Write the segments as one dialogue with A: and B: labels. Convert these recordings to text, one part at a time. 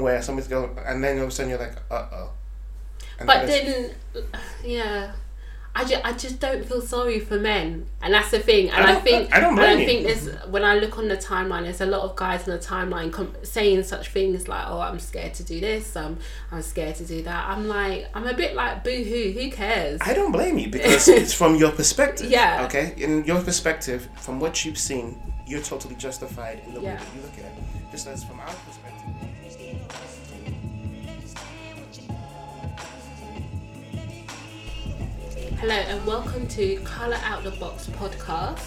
A: where somebody's going, and then all of a sudden you're like, uh oh.
B: But then, yeah. I just, I just don't feel sorry for men, and that's the thing. And
A: I
B: I, think
A: I don't blame
B: and I think there's when I look on the timeline, there's a lot of guys on the timeline com- saying such things like, "Oh, I'm scared to do this. Um, I'm scared to do that." I'm like, I'm a bit like, boo hoo. Who cares?
A: I don't blame you because it's from your perspective.
B: Yeah.
A: Okay? In your perspective, from what you've seen, you're totally justified in the way that you look at it. Just as from our perspective.
B: Hello and welcome to Colour Out the Box podcast.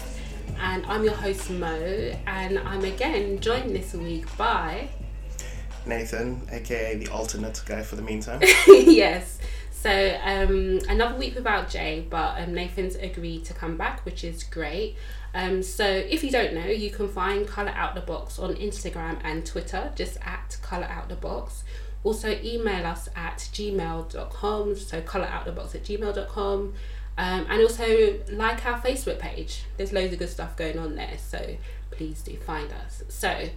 B: And I'm your host Mo, and I'm again joined this week by
A: Nathan, aka the alternate guy for the meantime.
B: yes. So um, another week without Jay, but um, Nathan's agreed to come back, which is great. Um, so if you don't know, you can find Color Out the Box on Instagram and Twitter, just at Color Out the Box. Also email us at gmail.com, so colouroutthebox at gmail.com. Um, and also like our Facebook page. There's loads of good stuff going on there, so please do find us. So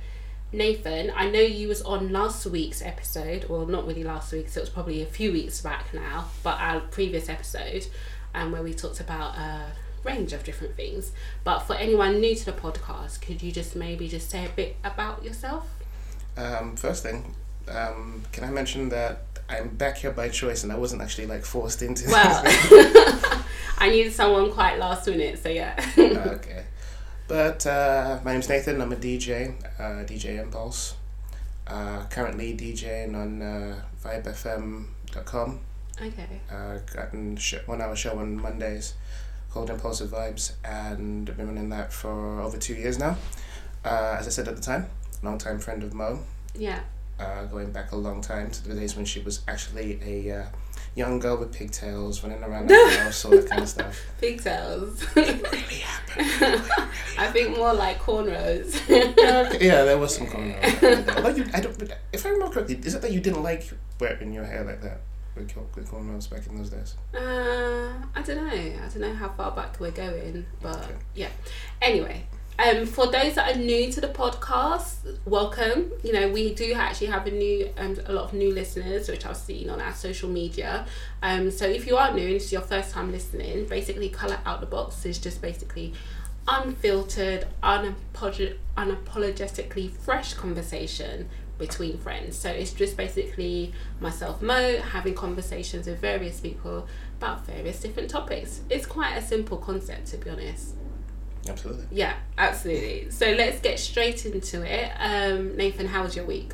B: Nathan, I know you was on last week's episode, well, not really last week, so it was probably a few weeks back now, but our previous episode, um, where we talked about a range of different things. But for anyone new to the podcast, could you just maybe just say a bit about yourself?
A: Um, first thing, um, can I mention that I'm back here by choice and I wasn't actually like forced into
B: Well, I needed someone quite last minute, so yeah.
A: okay. But uh, my name's Nathan. I'm a DJ, uh, DJ Impulse. Uh, currently DJing on uh, VibeFM.com.
B: okay.
A: Uh, gotten sh- one hour show on Mondays called Impulsive Vibes, and I've been running that for over two years now. Uh, as I said at the time, long time friend of Mo,
B: Yeah.
A: Uh, going back a long time to the days when she was actually a uh, young girl with pigtails running around the house, all that kind of stuff.
B: Pigtails.
A: It really happened.
B: I think more like cornrows.
A: yeah, there was some cornrows. Although you, I don't, if I remember correctly, is it that you didn't like wearing your hair like that with, with cornrows back in those days?
B: Uh, I don't know. I don't know how far back we're going, but
A: Okay.
B: yeah. Anyway, um, for those that are new to the podcast, welcome. You know, we do actually have a new, um, a lot of new listeners, which I've seen on our social media. Um, so if you are new and it's your first time listening, basically, color out the box is just basically unfiltered, unapolog- unapologetically fresh conversation between friends. So it's just basically myself, Mo, having conversations with various people about various different topics. It's quite a simple concept, to be honest.
A: Absolutely.
B: Yeah, absolutely. So let's get straight into it. Um, Nathan, how was your week?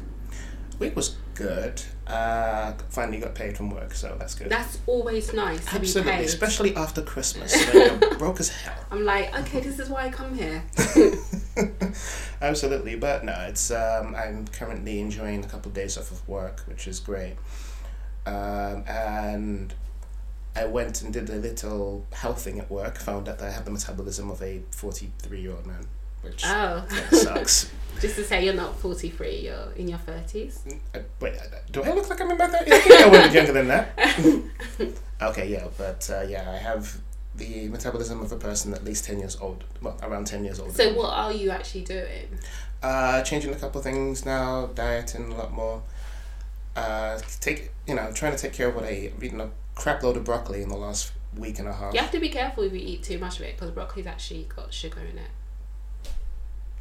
A: Week was good. Uh, finally got paid from work, so that's good.
B: That's always nice to
A: Absolutely,
B: be paid.
A: especially after Christmas when you're broke as hell.
B: I'm like, okay, this is why I come here.
A: Absolutely, but no, it's um, I'm currently enjoying a couple of days off of work, which is great. Um, and I went and did a little health thing at work. Found out that I have the metabolism of a forty-three-year-old man, which
B: Oh,
A: that sucks.
B: just to say you're not 43, you're in your 30s.
A: Uh, wait, do I look like I'm in my thirties? I think I was younger than that. okay, yeah, but uh, yeah, I have the metabolism of a person at least ten years old. Well, around ten years old.
B: So what are you actually doing?
A: Uh, changing a couple of things now, dieting a lot more. Uh, take you know, trying to take care of what I eat. I've eaten a crap load of broccoli in the last week and a half.
B: You have to be careful if you eat too much of it because broccoli's actually got sugar in it.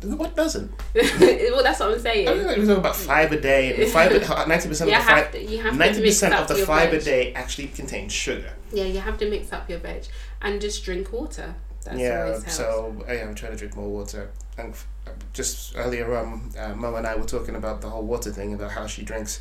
A: What doesn't?
B: well, that's what I'm saying.
A: I think it was about five a day. and Five, ninety percent of the
B: fiber, you have to
A: ninety percent of the a
B: veg.
A: day actually contains sugar.
B: Yeah, you have to mix up your veg and just drink water. That's
A: yeah, so I am trying to drink more water. And just earlier, um, uh, Mo and I were talking about the whole water thing, about how she drinks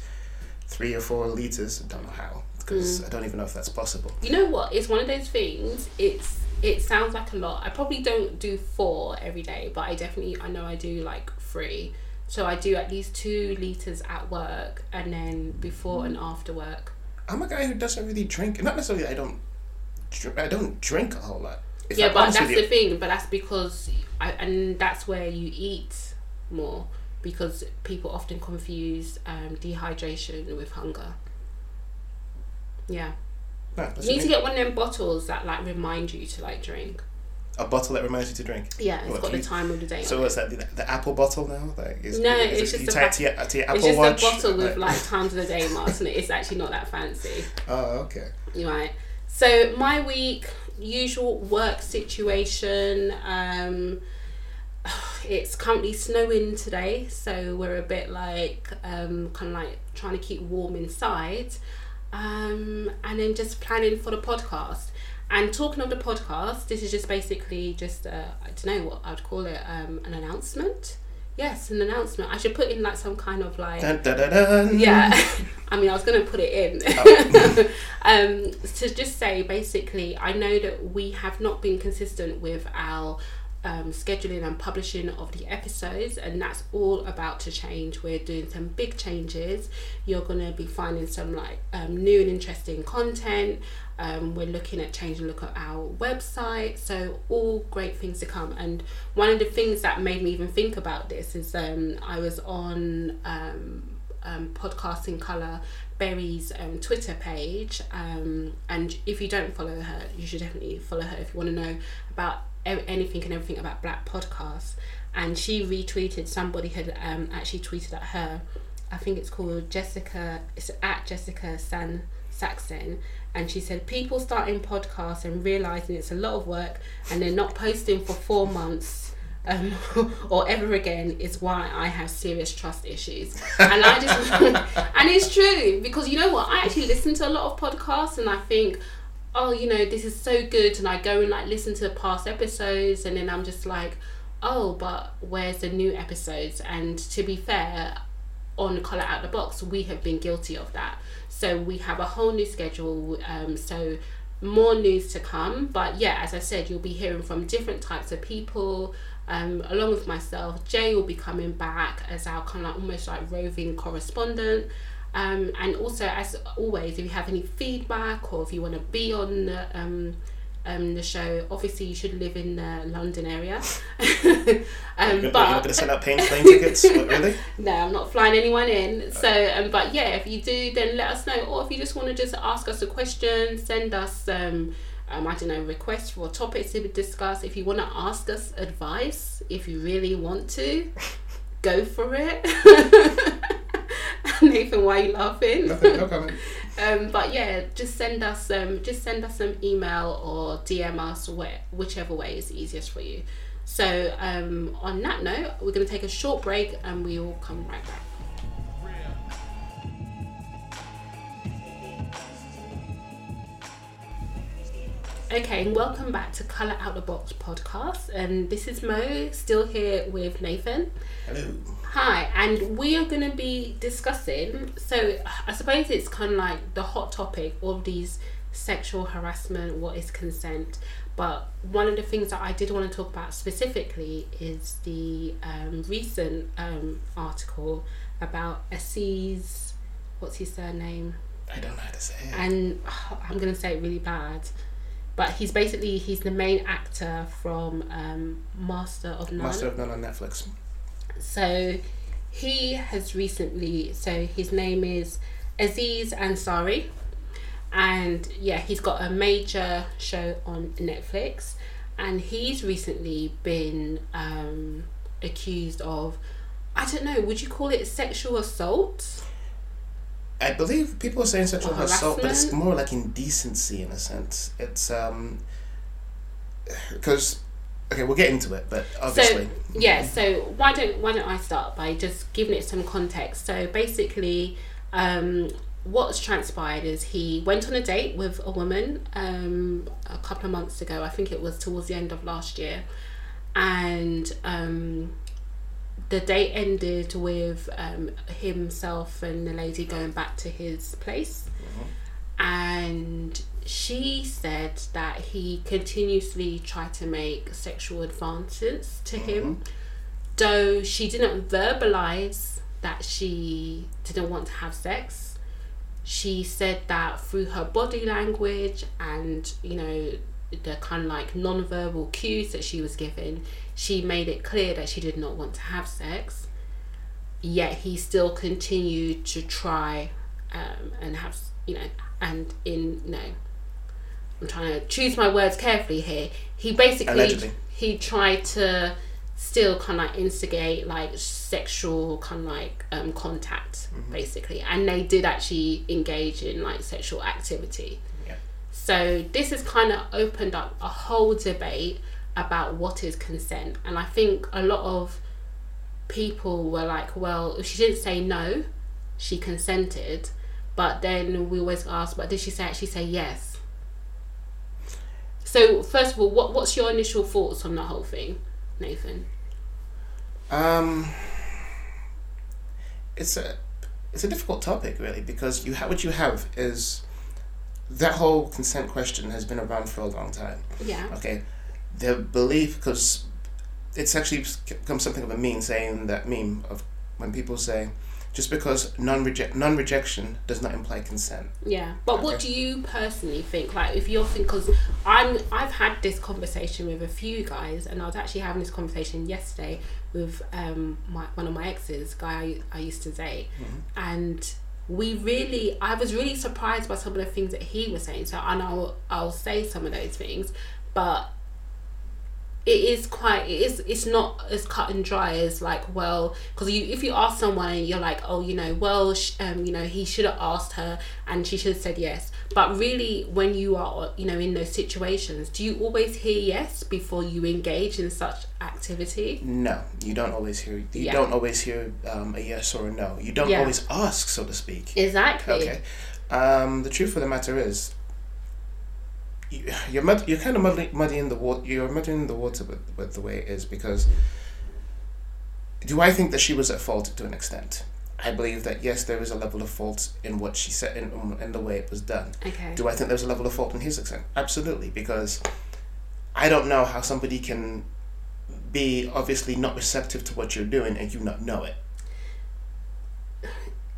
A: three or four liters. I don't know how, because
B: Mm.
A: I don't even know if that's possible.
B: You know what? It's one of those things. It's it sounds like a lot. I probably don't do four every day, but I definitely I know I do like three. So I do at least two liters at work, and then before and after work.
A: I'm a guy who doesn't really drink. Not necessarily. I don't. I don't drink a whole lot. If
B: yeah,
A: I'm
B: but that's the thing. But that's because I and that's where you eat more because people often confuse um, dehydration with hunger. Yeah,
A: No,
B: you need to get one of them bottles that like remind you to like drink.
A: a bottle that reminds you to drink.
B: Yeah, it's
A: What,
B: got the
A: you-
B: time of the day.
A: So what's that? The, the Apple bottle now? Like, is,
B: No,
A: is
B: it's
A: it,
B: just
A: you
B: a
A: to your, to your Apple
B: It's just
A: Watch.
B: a bottle with like times of the day marks on it. It's actually not that fancy.
A: Oh, okay.
B: Right. So my week, usual work situation. Um, it's currently snowing today, so we're a bit like um, kind of like trying to keep warm inside, um, and then just planning for the podcast. And talking of the podcast, this is just basically just uh, I don't know what I'd call it um, an announcement. Yes, an announcement. I should put in like some kind of like
A: Dun, dun, dun,
B: yeah i mean i was going to put it in um to just say basically i know that we have not been consistent with our um, scheduling and publishing of the episodes and that's all about to change. We're doing some big changes. You're going to be finding some like um, new and interesting content. Um, we're looking at changing look at our website. So all great things to come. And one of the things that made me even think about this is um, i was on um, um, podcast color berry's um, twitter page. Um, and if you don't follow her you should definitely follow her if you want to know about anything and everything about black podcasts and she retweeted somebody had um, actually tweeted at her i think it's called jessica it's at jessica san saxon and she said people starting podcasts and realizing it's a lot of work and they're not posting for four months um, or ever again is why I have serious trust issues. And I just, and it's true because you know what? I actually listen to a lot of podcasts and I think, oh, you know, this is so good. And I go and like listen to the past episodes and then I'm just like, oh, but where's the new episodes? And to be fair, on Colour Out the Box, we have been guilty of that. So we have a whole new schedule. Um, so more news to come. But yeah, as I said, you'll be hearing from different types of people. Um, along with myself, Jay will be coming back as our kind of like almost like roving correspondent. Um, and also, as always, if you have any feedback or if you want to be on the um, um, the show, obviously you should live in the London area.
A: You're
B: um,
A: not- you're not going to send out plane, plane tickets? What, really?
B: no, I'm not flying anyone in. So, um, but yeah, if you do, then let us know. Or if you just want to just ask us a question, send us, um, um, I don't know, requests for topics to discuss. If you want to ask us advice, if you really want to, go for it. Nathan, why are you laughing?
A: Nothing, no comment.
B: Um, but yeah, just send us um, just send us some email or DM us, where, whichever way is easiest for you. So um, on that note, we're going to take a short break and we will come right back. Okay, and welcome back to Colour Out the Box podcast. And this is Mo, still here with Nathan.
A: Hello.
B: Hi, and we are going to be discussing. So, I suppose it's kind of like the hot topic of these sexual harassment, what is consent. But one of the things that I did want to talk about specifically is the um, recent um, article about Aziz, what's his surname?
A: I don't know how to say it.
B: and I'm gonna say it really bad, but he's basically he's the main actor from um, Master of None.
A: Master of None on Netflix.
B: So he has recently. So his name is Aziz Ansari, and yeah, he's got a major show on Netflix, and he's recently been um, accused of. I don't know. Would you call it sexual assault?
A: I believe people are saying sexual
B: Or
A: assault, but it's more like indecency in a sense. It's um, because okay, we'll get into it, but obviously, So,
B: yeah so why don't why don't i start by just giving it some context? So basically um what's transpired is he went on a date with a woman um a couple of months ago. I think it was towards the end of last year. And um the date ended with um himself and the lady going back to his place. And she said that he continuously tried to make sexual advances to him though she didn't verbalize that she didn't want to have sex. She said that through her body language and you know the kind of like non-verbal cues that she was given she made it clear that she did not want to have sex. Yet he still continued to try um, and have you know and in you know I'm trying to choose my words carefully here. He basically
A: Allegedly.
B: he tried to still kind of like instigate like sexual kind of like um, contact basically, and they did actually engage in like sexual activity.
A: Yeah.
B: So this has kind of opened up a whole debate about what is consent, and I think a lot of people were like, well, if she didn't say no, she consented, but then we always ask, but did she say actually say yes? So first of all, what what's your initial thoughts on the whole thing, Nathan?
A: Um, it's a it's a difficult topic really because you have what you have is that whole consent question has been around for a long time.
B: Yeah.
A: Okay, the belief because it's actually become something of a meme saying that meme of when people say just because non reject non rejection does not imply consent.
B: Yeah, but what do you personally think? Like, if you're thinking, because I'm, I've had this conversation with a few guys, and I was actually having this conversation yesterday with um my one of my exes, guy I, I used to date, and we really, I was really surprised by some of the things that he was saying. So, and I'll, I'll say some of those things, but it is quite it is it's not as cut and dry as like well because you if you ask someone and you're like oh you know well sh- um you know he should have asked her and she should have said yes but really when you are you know in those situations do you always hear yes before you engage in such activity
A: No, you don't always hear. You
B: Yeah.
A: don't always hear um, a yes or a no. You don't
B: Yeah.
A: always ask, so to speak.
B: exactly
A: Okay. Um, the truth of the matter is, you're mud, you're kind of muddy, muddying the water. You're muddying the water with, with the way it is because. Do I think that she was at fault to an extent? I believe that yes, there is a level of fault in what she said in, in the way it was done.
B: okay
A: Do I think there's a level of fault in his extent? Absolutely, because I don't know how somebody can be obviously not receptive to what you're doing and you not know it.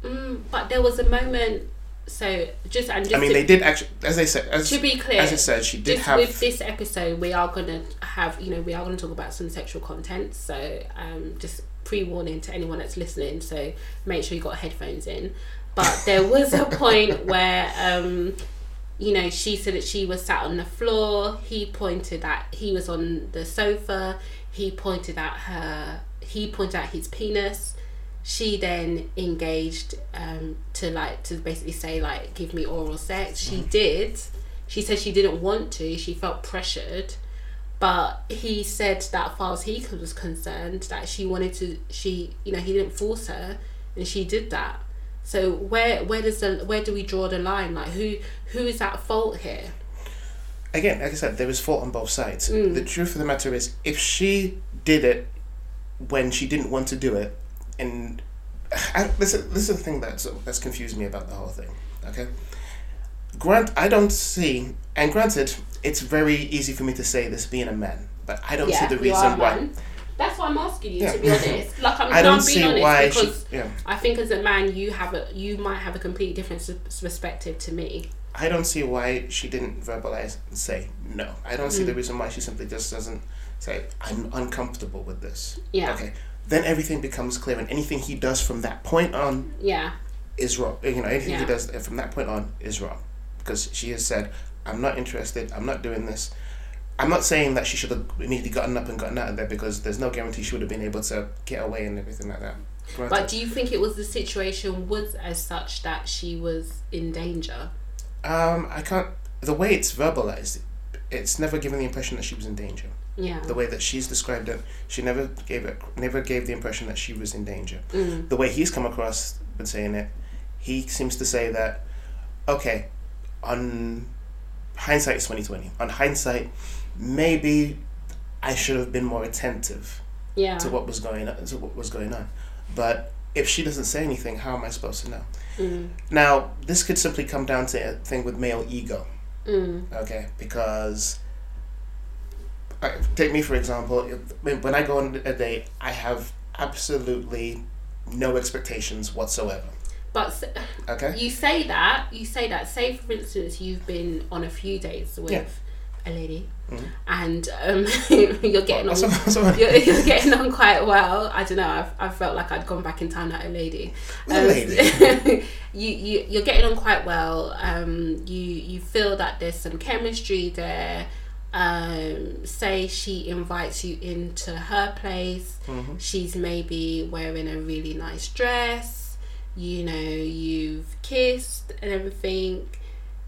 B: mm, but there was a moment so just and just
A: I mean,
B: to,
A: they did actually, as they said, as,
B: to be clear
A: as I said, she did have.
B: with this episode we are gonna have you know we are gonna talk about some sexual content. So um just pre-warning to anyone that's listening. So make sure you got headphones in. But there was a point where um you know she said that she was sat on the floor. He pointed at he was on the sofa. He pointed at her he pointed at his penis she then engaged um, to like to basically say like give me oral sex. She did. She said she didn't want to. She felt pressured. But he said that far as he was concerned that she wanted to she you know he didn't force her and she did that. So where where does the where do we draw the line? Like who who is at fault here?
A: Again, like I said, there was fault on both sides.
B: Mm.
A: The truth of the matter is, if she did it when she didn't want to do it, and I, this, is, this is the thing that's, that's confused me about the whole thing, okay? Grant, I don't see, and granted, it's very easy for me to say this being a man, but I don't see the
B: you are a
A: reason why.
B: man. that's why I'm asking you
A: Yeah.
B: to be honest like I'm,
A: I don't
B: I'm
A: see
B: being honest
A: why she.
B: because
A: Yeah,
B: I think as a man you have a you might have a completely different s- perspective to me
A: I don't see why she didn't verbalize and say no. I don't see
B: Mm.
A: the reason why she simply just doesn't say, I'm uncomfortable with this.
B: yeah
A: Okay. Then everything becomes clear, and anything he does from that point on
B: yeah
A: is wrong. You know, anything he does from that point on is wrong. Because she has said, I'm not interested, I'm not doing this. I'm not saying that she should have immediately gotten up and gotten out of there because there's no guarantee she would have been able to get away and everything like that.
B: But do you think it was the situation was as such that she was in danger?
A: Um, I can't. The way it's verbalized, it's never given the impression that she was in danger.
B: Yeah.
A: The way that she's described it, she never gave it, never gave the impression that she was in danger.
B: Mm.
A: The way he's come across with saying it, he seems to say that, okay, on hindsight is twenty twenty. On hindsight, maybe I should have been more attentive
B: Yeah.
A: to what was going on. To what was going on, but if she doesn't say anything, how am I supposed to know?
B: Mm.
A: Now, this could simply come down to a thing with male ego.
B: Mm.
A: Okay, because take me for example. When I go on a date, I have absolutely no expectations whatsoever.
B: But
A: Okay.
B: you say that you say that. Say for instance, you've been on a few dates with
A: Yeah.
B: a lady,
A: Mhm.
B: and um, you're getting on.
A: That's what-
B: You're, you're getting on quite well. I don't know. I've, I felt like I'd gone back in time like a lady.
A: A lady?
B: you, you you're getting on quite well. Um, you you feel that there's some chemistry there. Um, say she invites you into her place.
A: Mhm.
B: She's maybe wearing a really nice dress. You know, you've kissed and everything.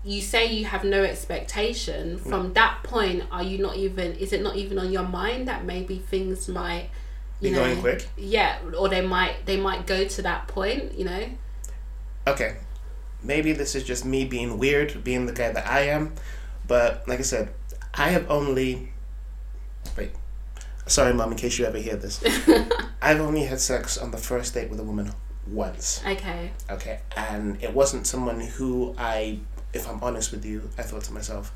B: You say you have no expectation. From that point, are you not even? Is it not even on your mind that maybe things might, you
A: Be
B: know,
A: going quick.
B: yeah, or they might they might go to that point. You know.
A: Okay, maybe this is just me being weird, being the guy that I am, but like I said, I have only. Wait, sorry, mom. In case you ever hear this, I've only had sex on the first date with a woman once.
B: Okay.
A: Okay, and it wasn't someone who I, if I'm honest with you, I thought to myself,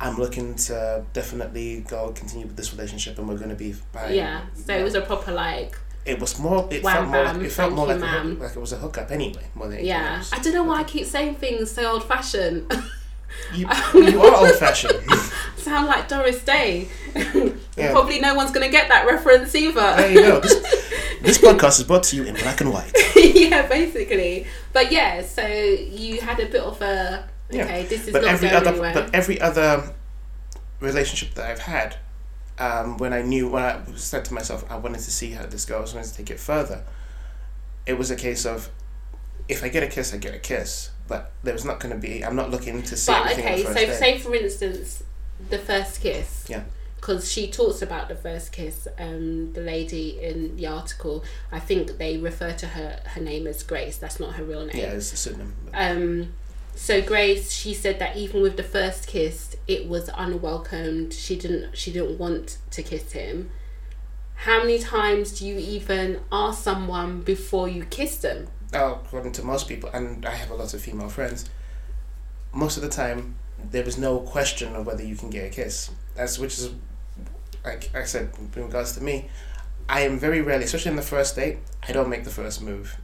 A: I'm looking to definitely go continue with this relationship, and we're going to be. By,
B: Yeah. So it was a proper like
A: It was more. It
B: Wham
A: felt more.
B: bam,
A: Like, it felt more like a, like it was a hookup anyway. More than
B: yeah.
A: else.
B: I don't know why I keep saying things so old fashioned.
A: You, you are old fashioned.
B: Sound like Doris Day.
A: Yeah.
B: Probably no one's gonna get that reference
A: There
B: either.
A: you go. This, this podcast is brought to you in black and white.
B: yeah, basically. But yeah, so you had a bit of a
A: Yeah.
B: okay, this is
A: But
B: not
A: every
B: going
A: other,
B: anywhere.
A: but every other relationship that I've had, um, when I knew when I said to myself I wanted to see how this goes, I wanted to take it further. It was a case of, if I get a kiss, I get a kiss. But there was not going to be. I'm not looking to see
B: But okay, so
A: day.
B: say for instance, the first kiss.
A: Yeah.
B: Because she talks about the first kiss. Um, the lady in the article, I think they refer to her her name as Grace. That's not her real name.
A: yeah, it's a pseudonym.
B: Um, so Grace, she said that even with the first kiss, it was unwelcomed. She didn't she didn't want to kiss him. How many times do you even ask someone before you kiss them?
A: According to most people, and I have a lot of female friends, most of the time there is no question of whether you can get a kiss. That's which is, like I said, in regards to me, I am very rarely, especially in the first date, I don't make the first move.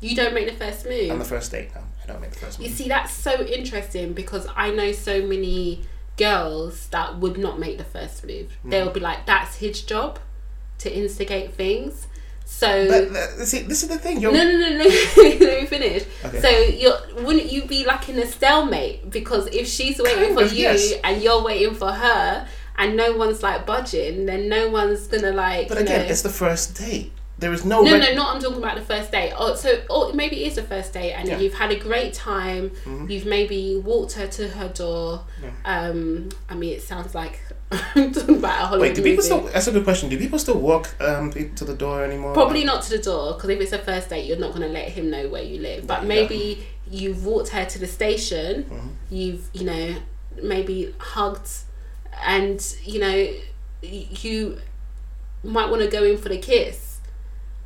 B: You don't make the first move.
A: On the first date, no, I don't make the first move.
B: You see, that's so interesting because I know so many girls that would not make the first move.
A: Mm.
B: They'll be like, "That's his job, to instigate things." So
A: But, uh, see, this is the thing. You're,
B: no, no, no, no. Let me finish.
A: Okay.
B: So you're wouldn't you be like in a stalemate because if she's waiting
A: Kind
B: for
A: of,
B: you
A: yes.
B: and you're waiting for her and no one's like budging, then no one's gonna like.
A: but again,
B: know,
A: it's the first date. There is no.
B: no,
A: reg-
B: no, not. I'm talking about the first date. Oh, so or maybe it is the first date, and
A: Yeah.
B: you've had a great time.
A: Mhm.
B: You've maybe walked her to her door.
A: Yeah.
B: Um, I mean, it sounds like talking about a Hollywood
A: Wait, do people
B: movie.
A: still? That's a good question. Do people still walk um to the door anymore?
B: Probably not to the door because if it's a first date, you're not going to let him know where you live. But
A: Yeah.
B: maybe you've walked her to the station.
A: Mhm.
B: You've you know maybe hugged, and you know you might want to go in for the kiss.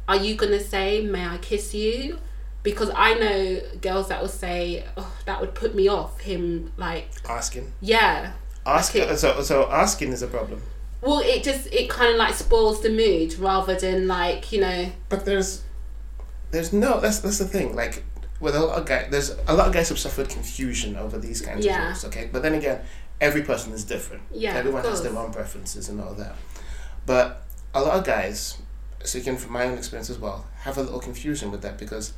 B: Are you gonna say, "May I kiss you"? Because I know girls that will say, "Oh, that would put me off." Him like,
A: Asking.
B: yeah.
A: Asking. So so asking is a problem.
B: Well, it just it kind of like spoils the mood rather than like you know.
A: But there's, there's no. That's that's the thing. Like with a lot of guys, there's a lot of guys who've suffered confusion over these kinds
B: Yeah.
A: of rules. Okay, but then again, every person is different.
B: Yeah,
A: Everyone has their own preferences and all that. But a lot of guys, speaking from my own experience as well, have a little confusion with that because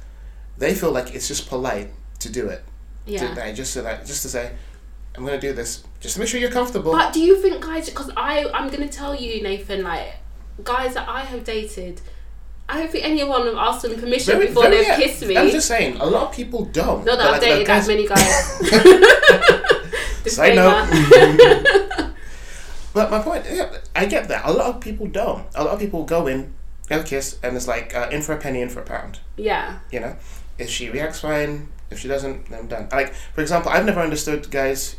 A: they feel like it's just polite to do it.
B: Yeah.
A: To, like, just so that just to say, I'm gonna do this. Just make sure you're comfortable.
B: But do you think guys? Because I I'm gonna tell you, Nathan. Like guys that I have dated, I don't think anyone have asked them permission
A: Very-
B: before they've kissed me.
A: I'm just saying, a lot of people don't.
B: Not that I've
A: like,
B: dated that many guys.
A: Side
B: Disclaimer.
A: But my point, yeah, I get that. A lot of people don't. A lot of people go in, have a kiss, and it's like uh, in for a penny, in for a pound.
B: yeah.
A: You know, if she reacts fine, if she doesn't, then I'm done. Like for example, I've never understood guys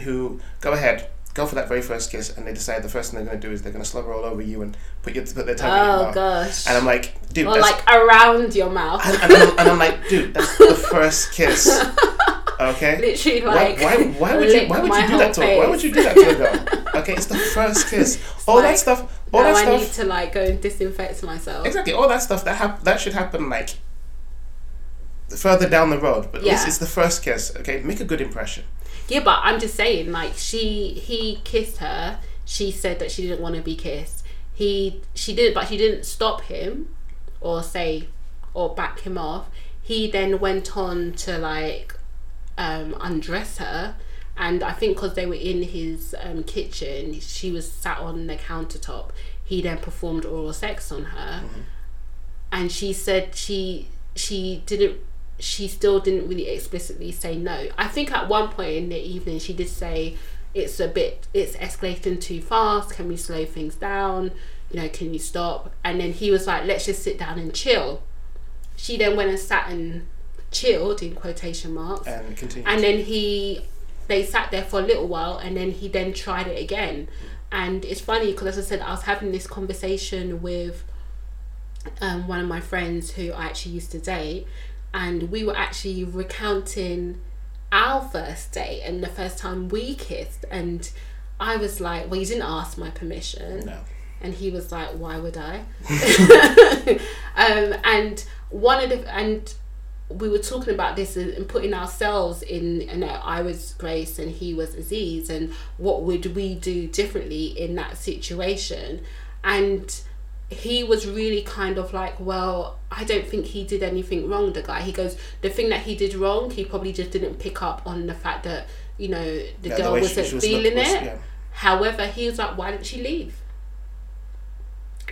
A: who go ahead, go for that very first kiss, and they decide the first thing they're going to do is they're going to slobber all over you and put your put their tongue in your
B: Oh
A: mouth.
B: gosh.
A: And I'm like, dude,
B: or
A: that's,
B: like around your mouth.
A: and, and, I'm, and I'm like, dude, that's the first kiss. Okay.
B: Literally
A: Why,
B: like.
A: why, why would you why would you do that to? Why would you do that to a girl? Okay, it's the first kiss. All
B: like,
A: that stuff. All that
B: I need
A: stuff.
B: to like go and disinfect myself.
A: Exactly. All that stuff that hap- that should happen like further down the road. But
B: Yeah.
A: this is the first kiss. Okay, make a good impression.
B: Yeah, but I'm just saying, like she he kissed her. She said that she didn't want to be kissed. He she did, but she didn't stop him, or say, or back him off. he then went on to like um, undress her. And I think because they were in his um, kitchen, she was sat on the countertop. He then performed oral sex on her, and she said she she didn't she still didn't really explicitly say no. I think at one point in the evening she did say it's a bit it's escalating too fast. Can we slow things down? You know, can you stop? And then he was like, let's just sit down and chill. She then went and sat and chilled in quotation marks,
A: And continue.
B: and then he they sat there for a little while, and then he then tried it again. And it's funny because, as I said, I was having this conversation with um, one of my friends who I actually used to date, and we were actually recounting our first date and the first time we kissed. And I was like, Well, you didn't ask my permission.
A: no.
B: And he was like, Why would I? um, and one of the, and we were talking about this and putting ourselves in, you know, I was Grace and he was Aziz, and what would we do differently in that situation? And he was really kind of like, well, I don't think he did anything wrong, the guy. He goes, the thing that he did wrong, he probably just didn't pick up on the fact that, you know, the
A: Yeah,
B: girl
A: she-
B: wasn't
A: she was not-
B: feeling
A: was-
B: it.
A: yeah.
B: However, he was like, why didn't she leave?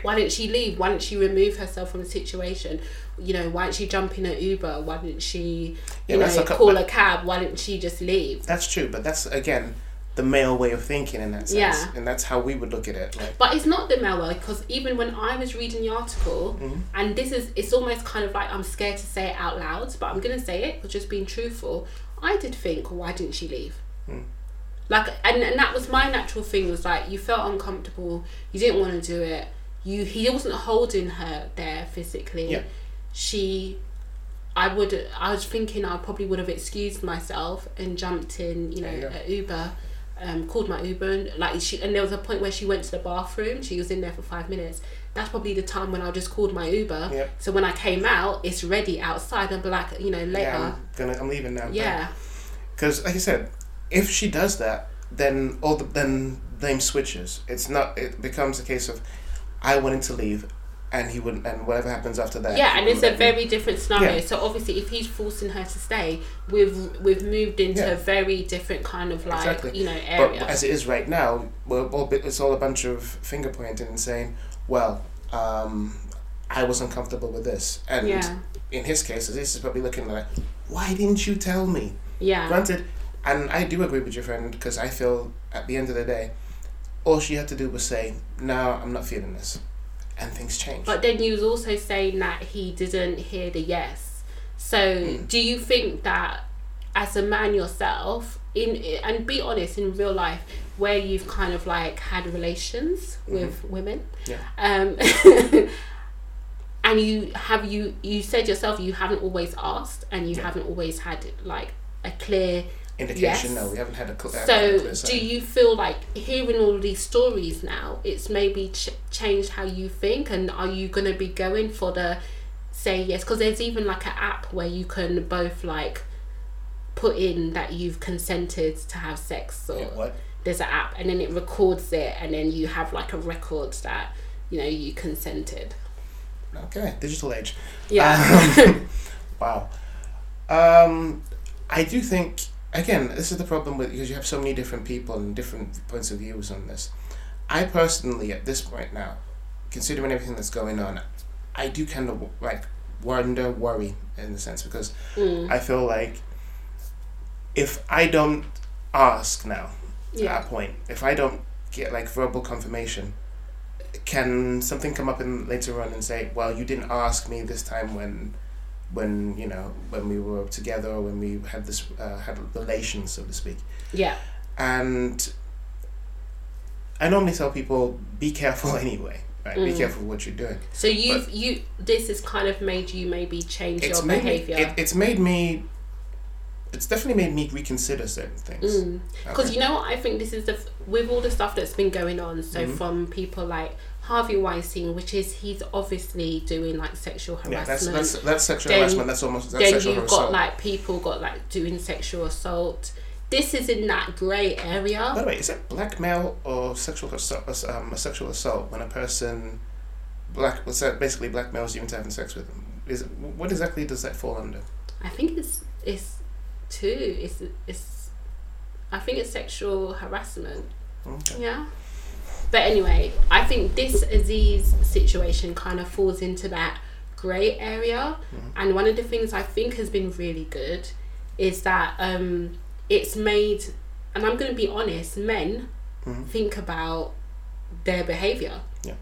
B: Why didn't she leave? Why didn't she remove herself from the situation? You know, why didn't she jump in an Uber? Why didn't she, you
A: that's
B: know,
A: a
B: call a cab? Why didn't she just leave?
A: That's true, but that's again the male way of thinking in that sense,
B: Yeah.
A: and that's how we would look at it. Like,
B: But it's not the male way because even when I was reading the article,
A: Mm-hmm.
B: and this is, it's almost kind of like I'm scared to say it out loud, but I'm gonna say it, but just being truthful. I did think, why didn't she leave?
A: Hmm.
B: Like, and, and that was my natural thing was like you felt uncomfortable, you didn't want to do it. You he wasn't holding her there physically.
A: Yeah.
B: She, I would I was thinking I probably would have excused myself and jumped in, you know,
A: go.
B: Uber. Um, called my Uber and like she and there was a point where she went to the bathroom. She was in there for five minutes. That's probably the time when I just called my Uber.
A: Yep.
B: So when I came out, it's ready outside. and be like, you know, later.
A: yeah, I'm gonna, I'm leaving now.
B: Yeah.
A: Because, like I said, if she does that, then all the then blame switches. It's not. It becomes a case of, I wanted to leave, and he wouldn't, and whatever happens after that.
B: Yeah, and it's a very different scenario.
A: Yeah.
B: So obviously, if he's forcing her to stay, we've we've moved into
A: Yeah.
B: a very different kind of like
A: Exactly.
B: you know area But
A: as it is right now, we're all bit, it's all a bunch of finger pointing and saying, well, um, I was uncomfortable with this, and
B: yeah,
A: in his case, this is probably looking like, why didn't you tell me?
B: yeah,
A: Granted, and I do agree with your friend because I feel at the end of the day, all she had to do was say, "No, I'm not feeling this," and things change.
B: But then you was also saying that he didn't hear the yes. So
A: Hmm.
B: do you think that as a man yourself, in and be honest in real life, where you've kind of like had relations with women,
A: Yeah.
B: um, and you have you you said yourself you haven't always asked and you
A: Yeah.
B: haven't always had like a clear
A: Indication?
B: yes.
A: No, we haven't had a. Cl-
B: so
A: clear sign.
B: do you feel like hearing all these stories now it's maybe ch- changed how you think and are you going to be going for the say yes because there's even like an app where you can both like put in that you've consented to have sex or
A: Yeah, what?
B: there's an app and then it records it and then you have like a record that you know you consented
A: Okay, digital age.
B: yeah
A: Um, wow. Um, I do think again this is the problem with because you have so many different people and different points of views on this. I personally, at this point now, considering everything that's going on, I do kind of like wonder, worry in a sense because
B: Mm,
A: I feel like if I don't ask now at
B: yeah
A: that point, if I don't get like verbal confirmation, can something come up in later on and say, "Well, you didn't ask me this time when, when you know when we were together or when we had this uh, had relations, so to speak."
B: yeah
A: And I normally tell people, "Be careful anyway." Right? Be
B: Mm.
A: careful what you're doing.
B: so you've you this has kind of made you maybe change your
A: me,
B: behavior
A: it, it's made me. It's definitely made me reconsider certain things.
B: Because
A: Okay.
B: you know what, I think this is the with all the stuff that's been going on. So
A: Mhm.
B: from people like Harvey Weinstein, which is he's obviously doing like sexual harassment.
A: Yeah, that's that's that's sexual
B: Then-
A: harassment. That's almost that's
B: then
A: sexual
B: you've
A: assault.
B: got like people got like doing sexual assault. This is in that grey area.
A: By the way, is it blackmail or sexual assault? Um, a sexual assault when a person black what's that basically blackmails you into having sex with them. is it, what exactly does that fall under?
B: I think it's it's two. It's it's. I think it's sexual harassment.
A: Okay.
B: Yeah. But anyway, I think this Aziz situation kind of falls into that grey area.
A: Mhm.
B: And one of the things I think has been really good is that um, it's made, and I'm going to be honest, men
A: Mhm.
B: think about their behaviour.
A: Yeah.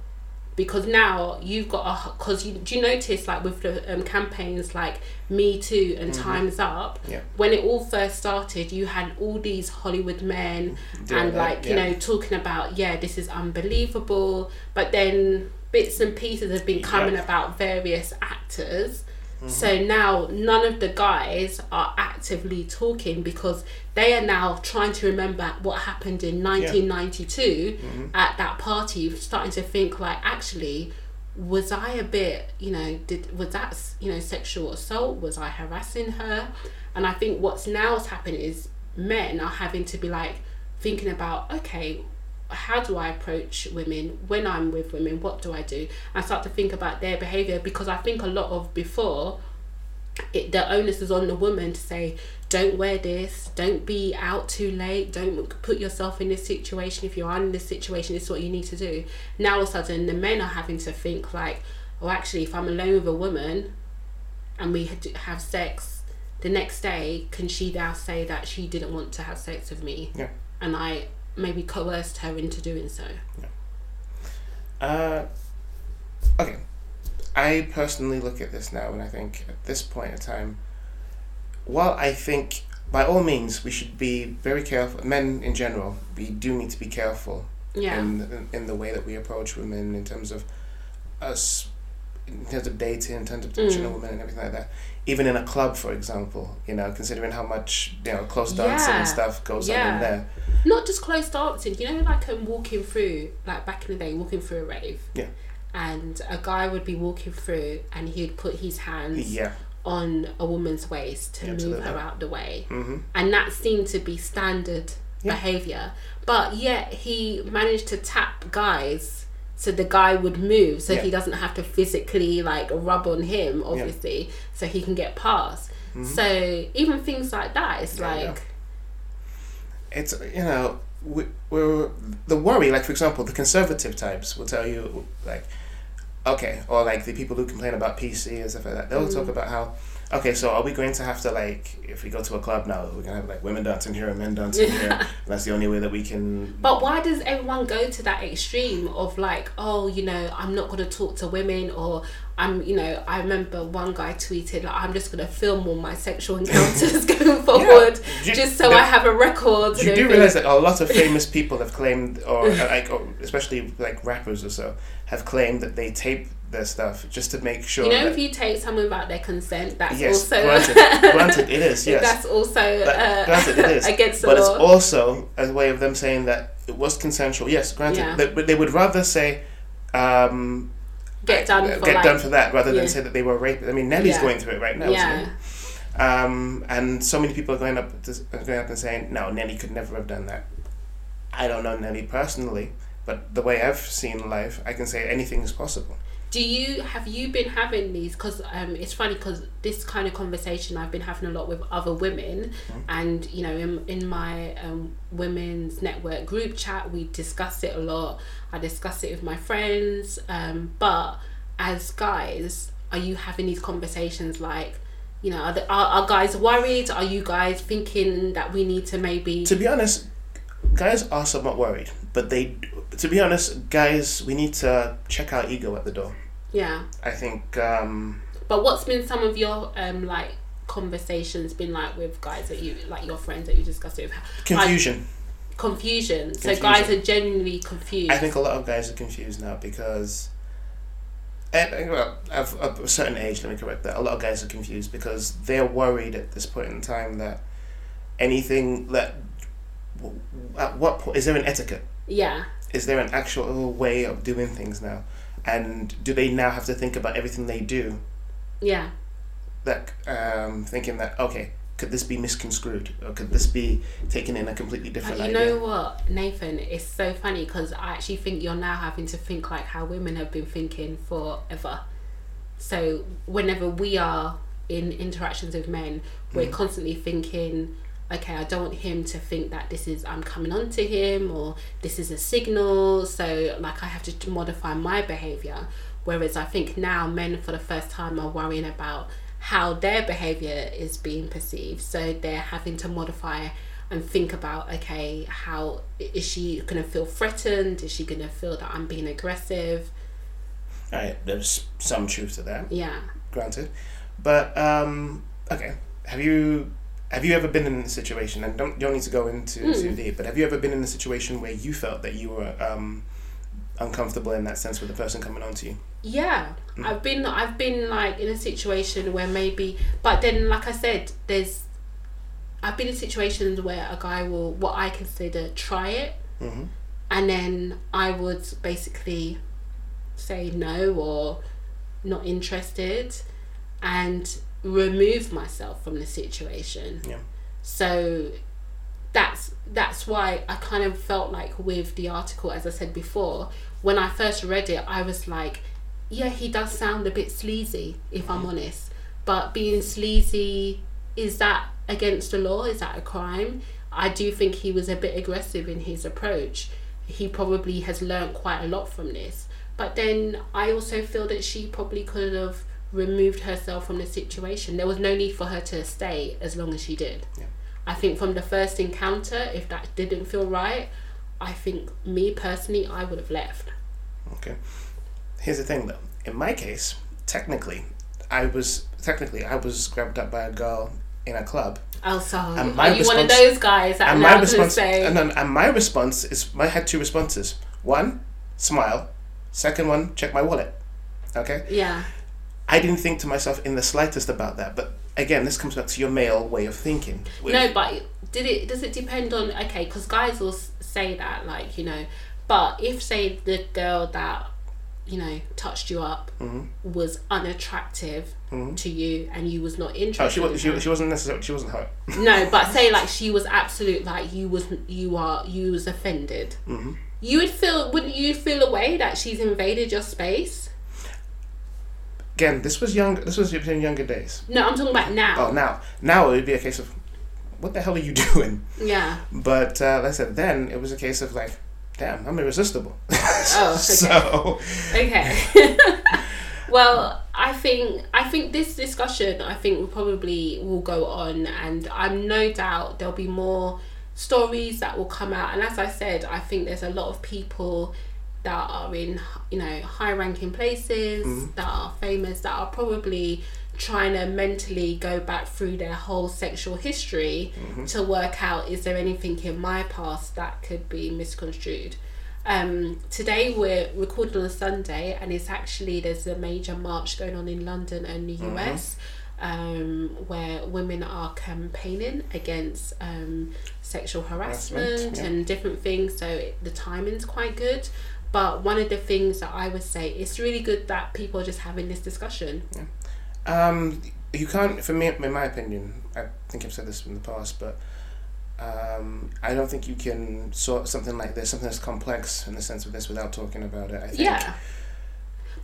B: Because now you've got a, because you, do you notice like with the um, campaigns like Me Too and
A: Mhm.
B: Time's Up,
A: Yeah.
B: when it all first started, you had all these Hollywood men
A: Doing
B: and
A: that,
B: like you
A: yeah.
B: know talking about yeah this is unbelievable but then bits and pieces have been coming
A: Yep.
B: about various actors
A: Mm-hmm.
B: so now none of the guys are actively talking because they are now trying to remember what happened in 1992
A: Mm-hmm.
B: at that party starting to think like actually was I a bit, you know, did was that you know sexual assault? Was I harassing her? And I think what's now has happened is men are having to be like thinking about okay, how do I approach women when I'm with women? What do I do? I start to think about their behavior because I think a lot of before it the onus is on the woman to say don't wear this don't be out too late don't put yourself in this situation if you are in this situation is what you need to do now all of a sudden the men are having to think like oh actually if i'm alone with a woman and we have sex the next day can she now say that she didn't want to have sex with me
A: Yeah.
B: and i maybe coerced her into doing so
A: Uh, okay. I personally look at this now and I think at this point in time, while I think by all means we should be very careful, men in general, we do need to be careful
B: yeah
A: in, in, the way that we approach women in terms of us, in terms of dating, in terms of touching a
B: Mm.
A: woman and everything like that. Even in a club, for example, you know, considering how much, you know, close dancing
B: Yeah.
A: and stuff goes on in there.
B: Not just close dancing you know like I'm walking through like back in the day walking through a rave
A: Yeah.
B: and a guy would be walking through and he'd put his hands
A: Yeah.
B: on a woman's waist to
A: Yeah,
B: move her out the way
A: Mm-hmm.
B: and that seemed to be standard
A: Yeah.
B: behavior but yet he managed to tap guys so the guy would move so
A: Yeah.
B: he doesn't have to physically like rub on him obviously so he can get past so even things like that it's
A: Mm-hmm. Yeah, yeah.
B: like
A: it's you know we, we're the worry like for example the conservative types will tell you like okay or like the people who complain about pc and stuff like that they'll
B: Mm.
A: talk about how okay so are we going to have to like if we go to a club now we're gonna have like women dancing here and men dancing here and that's the only way that we can
B: But why does everyone go to that extreme of like, oh, you know, I'm not going to talk to women, or I'm, you know, I remember one guy tweeted like, I'm just going to film all my sexual encounters going forward,
A: You-
B: just so
A: the-
B: I have a record.
A: you do realize that a lot of famous people have claimed or uh, like or especially like rappers or so have claimed that they tape their stuff just to make sure
B: You know, if you take someone without their consent, that's
A: yes
B: also
A: granted granted it is yes
B: that's also uh,
A: granted, it is.
B: against the law.
A: but it's also a way of them saying that it was consensual. Yes, granted,
B: Yeah.
A: they, but they would rather say, um,
B: get done
A: uh,
B: for
A: get
B: like,
A: done for that, rather than
B: Yeah.
A: say that they were raped. I mean, Nelly's
B: Yeah.
A: going through it right now.
B: yeah?
A: Um, and so many people are going up, to, going up and saying, no, Nelly could never have done that. I don't know Nelly personally, but the way I've seen life, I can say anything is possible.
B: Do you have you been having these because um, it's funny because this kind of conversation i've been having a lot with other women.
A: Mm-hmm.
B: and you know in, in my um, women's network group chat we discuss it a lot. I discuss it with my friends. Um, but as guys are you having these conversations like you know are, the, are, are guys worried? Are you guys thinking that we need to maybe
A: To be honest, guys are somewhat worried, but they, to be honest, guys, we need to check our ego at the door.
B: yeah
A: I think um,
B: But what's been some of your um like conversations been like with guys that you like your friends that you discussed it with?
A: confusion.
B: Confusion. So
A: Confusion.
B: guys are genuinely confused.
A: I think a lot of guys are confused now because, at, well, of of a certain age, let me correct that. A lot of guys are confused because they're worried at this point in time that anything that, at what point is there an etiquette?
B: Yeah.
A: Is there an actual way of doing things now? And do they now have to think about everything they do?
B: Yeah.
A: That um, thinking that okay, could this be misconstrued or could this be taken in a completely different
B: you
A: idea?
B: know what, Nathan? It's so funny because I actually think you're now having to think like how women have been thinking forever. So whenever we are in interactions with men, we're constantly thinking, okay, I don't want him to think that this is I'm coming on to him or this is a signal. So like I have to modify my behavior. Whereas I think now men for the first time are worrying about how their behavior is being perceived. So they're having to modify and think about okay, how is she gonna feel threatened? Is she gonna feel that I'm being aggressive?
A: Right, there's some truth to that,
B: Yeah.
A: granted, but um, okay. Have you have you ever been in a situation? And don't you don't need to go into
B: Mm.
A: too deep, but have you ever been in a situation where you felt that you were um, uncomfortable in that sense with the person coming on to you?
B: Yeah, I've been I've been like in a situation where maybe, but then like I said, there's I've been in situations where a guy will what I consider try it,
A: Mm-hmm.
B: and then I would basically say no or not interested, and remove myself from the situation.
A: Yeah.
B: So that's that's why I kind of felt like with the article, as I said before, when I first read it, I was like, yeah, he does sound a bit sleazy, if I'm mm-hmm. honest. But being sleazy, is that against the law? Is that a crime? I do think he was a bit aggressive in his approach. He probably has learnt quite a lot from this. But then I also feel that she probably could have removed herself from the situation. There was no need for her to stay as long as she did.
A: Yeah.
B: I think from the first encounter, if that didn't feel right, I think me personally, I would have left.
A: Okay. Here's the thing, though. In my case, technically, I was technically I was grabbed up by a girl in a club,
B: Oh, so
A: And
B: are
A: my
B: you one of those guys that are
A: and my response
B: say,
A: and, then, and my response is I had two responses. One, smile. Second one, check my wallet. Okay.
B: yeah,
A: I didn't think to myself in the slightest about that, but again, this comes back to your male way of thinking.
B: no, but did it? Does it depend on okay? Because guys will say that, like you know, but if say the girl that you know touched you up
A: Mm-hmm.
B: was unattractive to you and you was not interested Oh,
A: she, wa-
B: in
A: she, she wasn't necessarily she wasn't hot.
B: no, but say like she was absolute, like you was you are you was offended.
A: Mm-hmm.
B: You would feel, wouldn't you feel a way that she's invaded your space?
A: Again, this was young. This was in younger days.
B: No, I'm talking about now.
A: Oh, now now it would be a case of, what the hell are you doing?
B: Yeah.
A: But uh, like I said, then it was a case of like, damn, I'm irresistible.
B: Oh, okay.
A: so
B: Okay. well, I think I think this discussion I think will probably will go on, and I'm no doubt there'll be more stories that will come out. And as I said, I think there's a lot of people that are in you know high ranking places that are famous that are probably trying to mentally go back through their whole sexual history to work out is there anything in my past that could be misconstrued um, today we're recording on a Sunday, and it's actually there's a major march going on in London and the US, um, where women are campaigning against um, sexual harassment
A: Harassment, yeah.
B: and different things. So it, the timing's quite good. But one of the things that I would say it's really good that people are just having this discussion. Yeah.
A: Um, you can't, for me, in my opinion, I think I've said this in the past, but um, I don't think you can sort something like this, something that's complex in the sense of this, without talking about it. I think.
B: Yeah.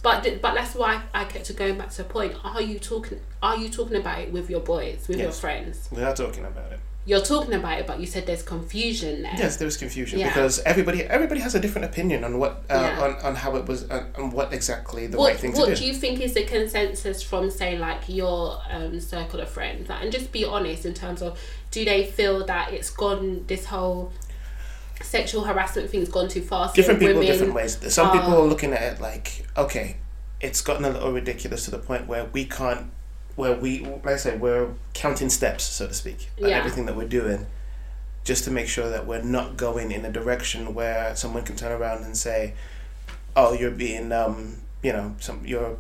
B: But but that's why I kept going back to the point. Are you talking? Are you talking about it with your boys, with your
A: Yes.
B: friends?
A: Without talking about it.
B: You're talking about it, but you said there's confusion there.
A: Yes, there was confusion
B: Yeah.
A: because everybody everybody has a different opinion on what uh,
B: Yeah.
A: on, on how it was uh, on what exactly the
B: What
A: right thing
B: What
A: to
B: do you think is the consensus from say like your um, circle of friends? Like, and just be honest in terms of do they feel that it's gone this whole sexual harassment thing's gone too far?
A: different people different ways. Some
B: are-
A: people are looking at it like, okay, it's gotten a little ridiculous to the point where we can't, where we, like I say, we're counting steps, so to speak,
B: Yeah.
A: everything that we're doing, just to make sure that we're not going in a direction where someone can turn around and say, oh, you're being, um, you know, some you're,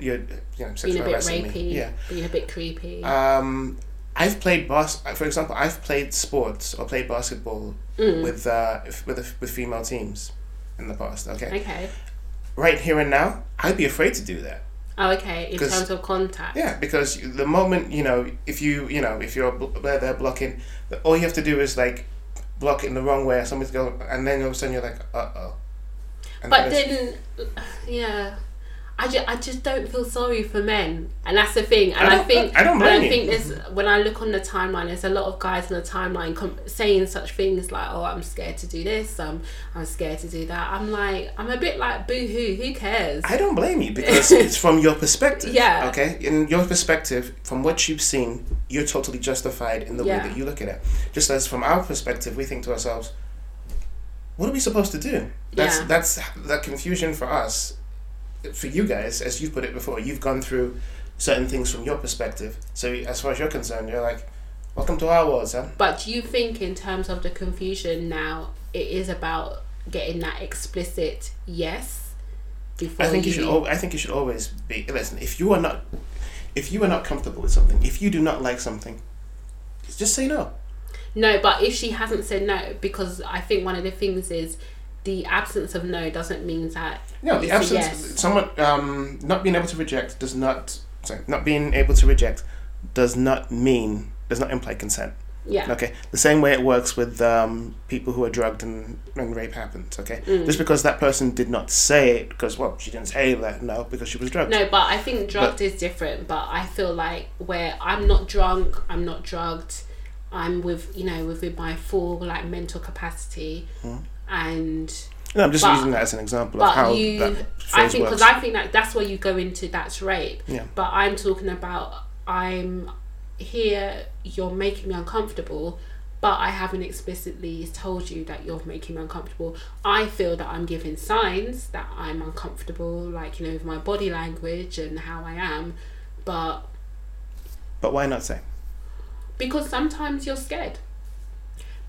A: you're, you know,
B: being a bit rapey,
A: me. Yeah.
B: being a bit creepy.
A: Um, I've played bas- for example, I've played sports or played basketball
B: Mm.
A: with uh, with with female teams in the past. Okay,
B: okay.
A: right here and now, I'd be afraid to do that.
B: Oh, okay. In terms of contact.
A: Yeah, because the moment you know, if you you know, if you're there, there blocking, all you have to do is like block it in the wrong way, or somebody's going, and then all of a sudden you're like, uh oh.
B: But then, yeah, I just, I just don't feel sorry for men, and that's the thing. And
A: I
B: I, think
A: I don't
B: and I think there's when I look on the timeline, there's a lot of guys on the timeline com- saying such things like, "Oh, I'm scared to do this. I'm I'm scared to do that." I'm like, I'm a bit like, "Boo hoo, who cares?"
A: I don't blame you because it's from your perspective.
B: Yeah.
A: Okay. In your perspective, from what you've seen, you're totally justified in the
B: Yeah.
A: way that you look at it. Just as from our perspective, we think to ourselves, "What are we supposed to do?" That's
B: Yeah.
A: that's the confusion for us. For you guys, as you've put it before, you've gone through certain things from your perspective. So as far as you're concerned, you're like, "Welcome to our world, son."
B: But do you think, in terms of the confusion now, it is about getting that explicit yes before
A: I think you should. Al- I think you should always be. Listen, if you are not, if you are not comfortable with something, if you do not like something, just say no.
B: No, but if she hasn't said no, because I think one of the things is the absence of no doesn't mean that
A: No, the absence.
B: yes.
A: Someone um, not being able to reject does not. Sorry, not being able to reject does not mean does not imply consent.
B: Yeah.
A: Okay, the same way it works with um, people who are drugged and, and rape happens. Okay,
B: Mm.
A: just because that person did not say it because well she didn't say that no because she was drugged.
B: No, but I think drugged is different. But I feel like where I'm not drunk, I'm not drugged. I'm with you know within my full like mental capacity, and
A: No, I'm just
B: But-
A: using that as an example of how
B: you,
A: that
B: I think because I think that that's where you go into that's rape.
A: Yeah.
B: But I'm talking about I'm here. You're making me uncomfortable. But I haven't explicitly told you that you're making me uncomfortable. I feel that I'm giving signs that I'm uncomfortable, like, you know, with my body language and how I am. But
A: but why not say?
B: because sometimes you're scared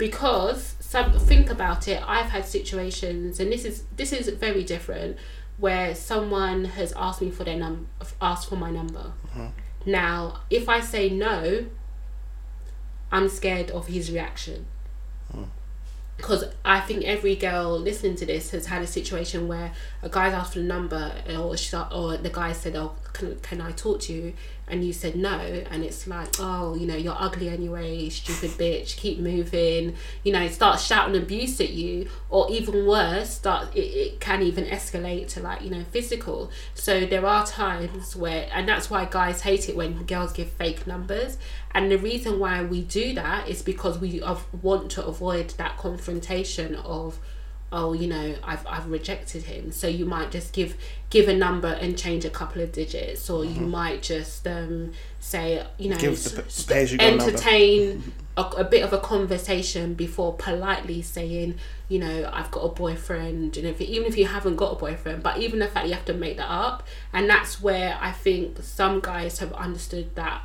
B: because some think about it i've had situations and this is this is very different where someone has asked me for their num asked for my number. Mm-hmm. Now if i say no i'm scared of his reaction because I think every girl listening to this has had a situation where a guy's asked for the number, or or the guy said, "Oh, can, can I talk to you?" and you said no, and it's like, "Oh, you know, you're ugly anyway, stupid bitch, keep moving," you know, start shouting abuse at you, or even worse, start it, it can even escalate to like you know physical. So there are times where, and that's why guys hate it when girls give fake numbers. And the reason why we do that is because we of, want to avoid that confrontation of, oh, you know, I've, I've rejected him. So you might just give give a number and change a couple of digits, or you might just um, say, you know,
A: Mm-hmm. The pay-as-you-go
B: entertain a, a bit of a conversation before politely saying, you know, I've got a boyfriend, and if even if you haven't got a boyfriend, but even the fact you have to make that up, and that's where I think some guys have understood that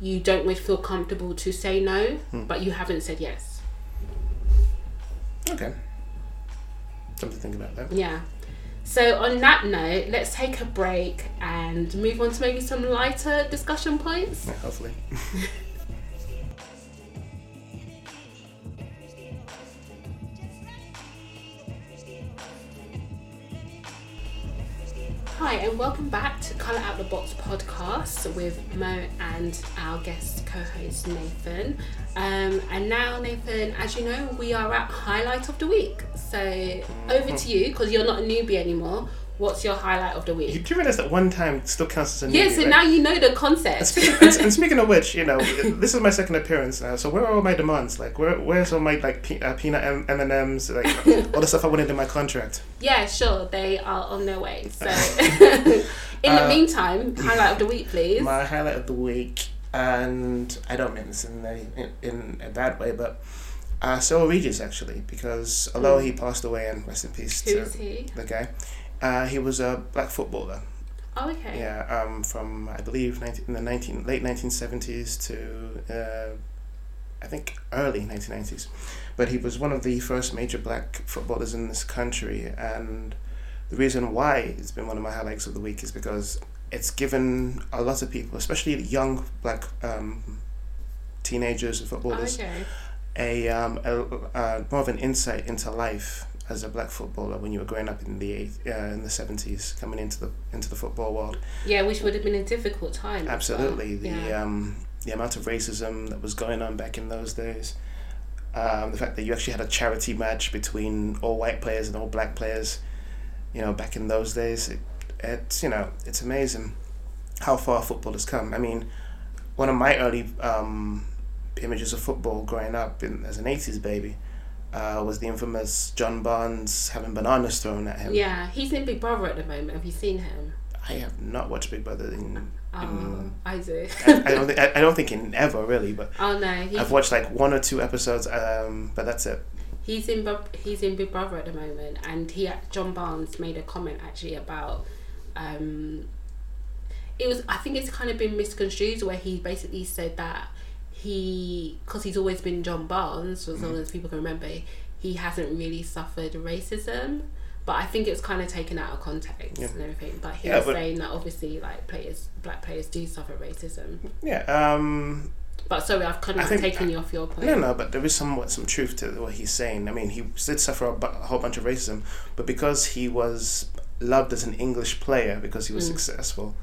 B: you don't always feel comfortable to say no,
A: Hmm.
B: but you haven't said yes.
A: Okay. Something to think about there.
B: Yeah. So on that note, let's take a break and move on to maybe some lighter discussion points.
A: Yeah, hopefully.
B: Hi, and welcome back to Colour Out the Box podcast with Mo and our guest co host Nathan. Um, and now, Nathan, as you know, we are at highlight of the week. So over to you because you're not a newbie anymore. What's your highlight of the week?
A: You do realize that one time still counts as a
B: Yeah,
A: newbie,
B: so
A: right?
B: now you know the
A: And
B: concept.
A: speaking, and, and speaking of which, you know, this is my second appearance now. So where are all my demands? Like, where where's all my like pe- uh, peanut M and M's, like all the stuff I wanted in my contract?
B: yeah, sure, they are on their way. So in the
A: Uh,
B: meantime, highlight of the week, please.
A: My highlight of the week, and I don't mean this in a in, in a bad way, but uh, Cyril Regis actually, because although he passed away and rest in peace to
B: Who's he?
A: the guy, uh, he was a black footballer.
B: Oh, okay.
A: Yeah, um, from I believe 19, in the nineteen late nineteen seventies to uh, I think early nineteen nineties, but he was one of the first major black footballers in this country, and the reason why it's been one of my highlights of the week is because it's given a lot of people, especially young black um, teenagers and
B: Oh,
A: footballers,
B: okay.
A: a, um, a uh, more of an insight into life as a black footballer when you were growing up in the eight, uh, in the seventies, coming into the into the football world.
B: Yeah, which would have been a difficult time. as well.
A: Absolutely, the
B: Yeah.
A: um, the amount of racism that was going on back in those days. Um, the fact that you actually had a charity match between all white players and all black players, you know, back in those days, it, it's you know it's amazing how far football has come. I mean, one of my early um, images of football growing up in, as an eighties baby uh, was the infamous John Barnes having bananas thrown at him.
B: Yeah, he's in Big Brother at the moment. Have you seen him?
A: I have not watched Big Brother in.
B: Oh,
A: in
B: I do.
A: I, I don't think I, I don't think in ever really, but
B: oh no, he's,
A: I've watched like one or two episodes. Um, but that's it.
B: he's in he's in Big Brother at the moment, and he John Barnes made a comment actually about. Um, it was I think it's kind of been misconstrued where he basically said that he because he's always been John Barnes for as long as people can remember he hasn't really suffered racism but I think it's kind of taken out of context
A: Yeah.
B: and everything but he
A: Yeah,
B: was
A: but-
B: saying that obviously like players black players do suffer racism
A: Yeah. Um,
B: but sorry I've kind of
A: think-
B: taken you off your point
A: No, no, but there is somewhat some truth to what he's saying. I mean, he did suffer a, a whole bunch of racism, but because he was loved as an English player, because he was
B: Mm.
A: successful,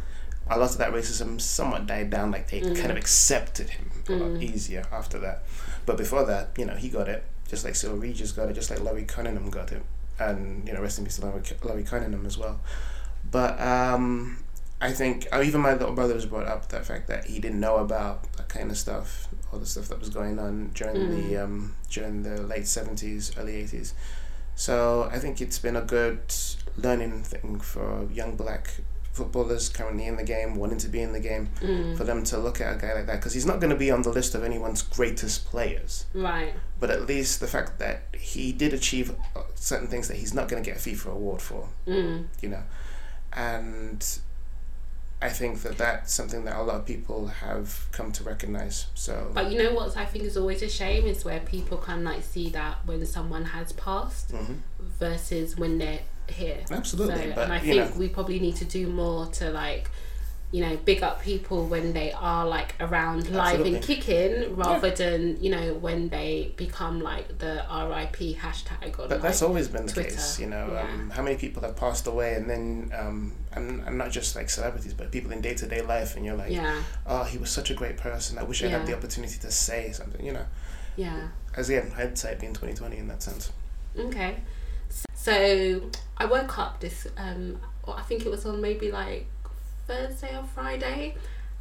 A: a lot of that racism somewhat died down. Like they
B: Mm.
A: kind of accepted him a lot
B: Mm.
A: easier after that. But before that, you know, he got it just like Cyril Regis got it, just like Laurie Cunningham got it, and you know, rest in peace to Laurie, Laurie Cunningham as well. But um, I think oh, even my little brother was brought up that fact that he didn't know about that kind of stuff, all the stuff that was going on during
B: Mm.
A: the um, during the late seventies, early eighties. So I think it's been a good learning thing for young black footballers currently in the game, wanting to be in the game,
B: Mm,
A: for them to look at a guy like that because he's not going to be on the list of anyone's greatest players.
B: right
A: But at least the fact that he did achieve uh, certain things that he's not going to get a FIFA award for,
B: mm,
A: you know, and I think that that's something that a lot of people have come to recognize. So
B: But you know what I think is always a shame is where people can like see that when someone has passed
A: Mhm.
B: versus when they're here.
A: absolutely,
B: So,
A: but
B: and I think
A: know,
B: we probably need to do more to like, you know, big up people when they are like around live and kicking rather than, you know, when they become like the RIP hashtag or
A: but that's always been the
B: Twitter,
A: case. You know,
B: yeah.
A: um, how many people have passed away, and then um, and, and not just like celebrities, but people in day to day life, and you're like,
B: yeah,
A: oh, he was such a great person. I wish I had the opportunity to say something. You know,
B: yeah.
A: as again, hindsight being twenty twenty in that sense.
B: Okay. So I woke up this um I think it was on maybe like Thursday or Friday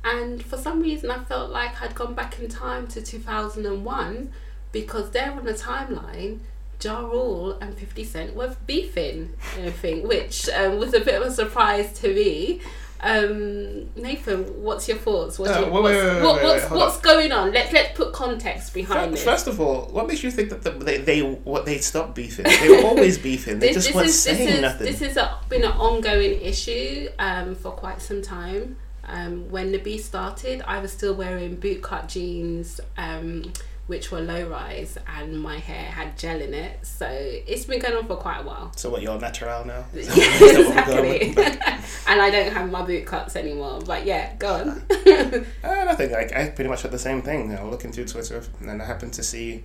B: and for some reason I felt like I'd gone back in time to 2001 because there on the timeline Ja Rule and 50 Cent were beefing and everything which um, was a bit of a surprise to me. Um, Nathan, what's your thoughts? What's, your, what's,
A: wait, wait,
B: what-
A: wait,
B: what's, what's going on? Let's let's put context behind
A: First,
B: this.
A: first of all, what makes you think that the, they they what they stopped beefing? They were always beefing. They just weren't
B: is,
A: saying
B: this is,
A: nothing.
B: This has been an ongoing issue um, for quite some time. Um, when the beef started, I was still wearing bootcut jeans, um, which were low rise, and my hair had gel in it. So it's been going on for quite a while.
A: so what? You're natural now.
B: Yeah,
A: Is that what we're going
B: exactly. and I don't have my boot cuts anymore. But yeah, go on.
A: Uh, nothing. Like I pretty much had the same thing. I was looking through Twitter, and I happened to see